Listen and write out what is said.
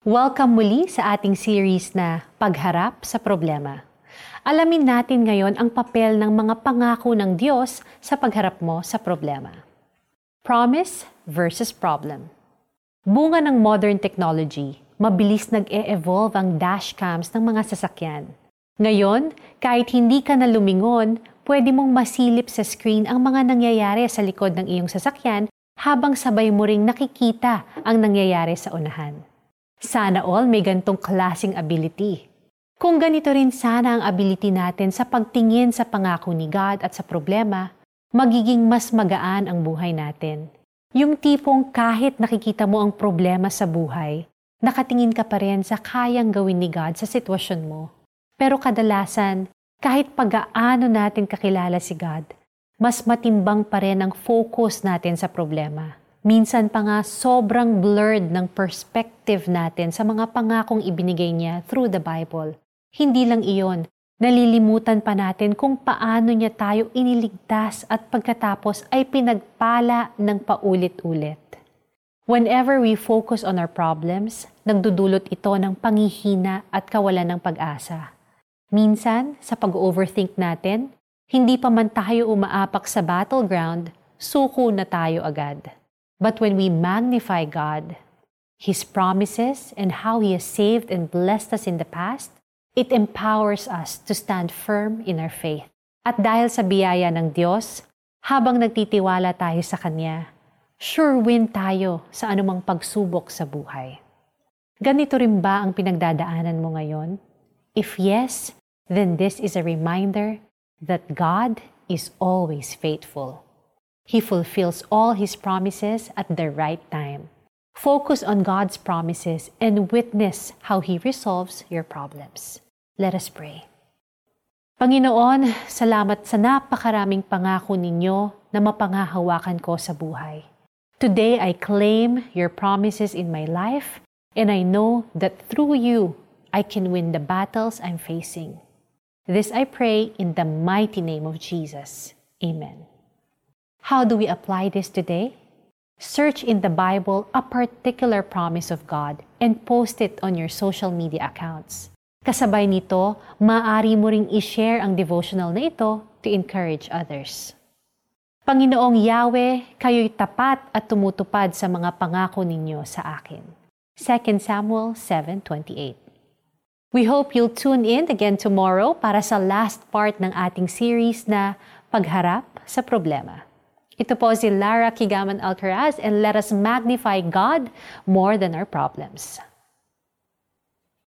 Welcome muli sa ating series na Pagharap sa Problema. Alamin natin ngayon ang papel ng mga pangako ng Diyos sa pagharap mo sa problema. Promise versus problem. Bunga ng modern technology, mabilis nag-e-evolve ang dashcams ng mga sasakyan. Ngayon, kahit hindi ka na lumingon, pwede mong masilip sa screen ang mga nangyayari sa likod ng iyong sasakyan habang sabay mo ring nakikita ang nangyayari sa unahan. Sana all may gantong klasing ability. Kung ganito rin sana ang ability natin sa pagtingin sa pangako ni God at sa problema, magiging mas magaan ang buhay natin. Yung tipong kahit nakikita mo ang problema sa buhay, nakatingin ka pa rin sa kayang gawin ni God sa sitwasyon mo. Pero kadalasan, kahit pag-aano natin kakilala si God, mas matimbang pa rin ang focus natin sa problema. Minsan pa nga sobrang blurred ng perspective natin sa mga pangakong ibinigay niya through the Bible. Hindi lang iyon, nalilimutan pa natin kung paano niya tayo iniligtas at pagkatapos ay pinagpala ng paulit-ulit. Whenever we focus on our problems, nagdudulot ito ng pangihina at kawalan ng pag-asa. Minsan, sa pag-overthink natin, hindi pa man tayo umaapak sa battleground, suko na tayo agad. But when we magnify God, His promises, and how He has saved and blessed us in the past, it empowers us to stand firm in our faith. At dahil sa biyaya ng Diyos, habang nagtitiwala tayo sa Kanya, sure win tayo sa anumang pagsubok sa buhay. Ganito rin ba ang pinagdadaanan mo ngayon? If yes, then this is a reminder that God is always faithful. He fulfills all His promises at the right time. Focus on God's promises and witness how He resolves your problems. Let us pray. Panginoon, salamat sa napakaraming pangako ninyo na mapangahawakan ko sa buhay. Today I claim your promises in my life and I know that through you I can win the battles I'm facing. This I pray in the mighty name of Jesus. Amen. How do we apply this today? Search in the Bible a particular promise of God and post it on your social media accounts. Kasabay nito, maaari mo ring i-share ang devotional na ito to encourage others. Panginoong Yahweh, kayo'y tapat at tumutupad sa mga pangako ninyo sa akin. 2 Samuel 7.28 We hope you'll tune in again tomorrow para sa last part ng ating series na Pagharap sa Problema. Ito po si Lara Kigaman Alcaraz and let us magnify God more than our problems.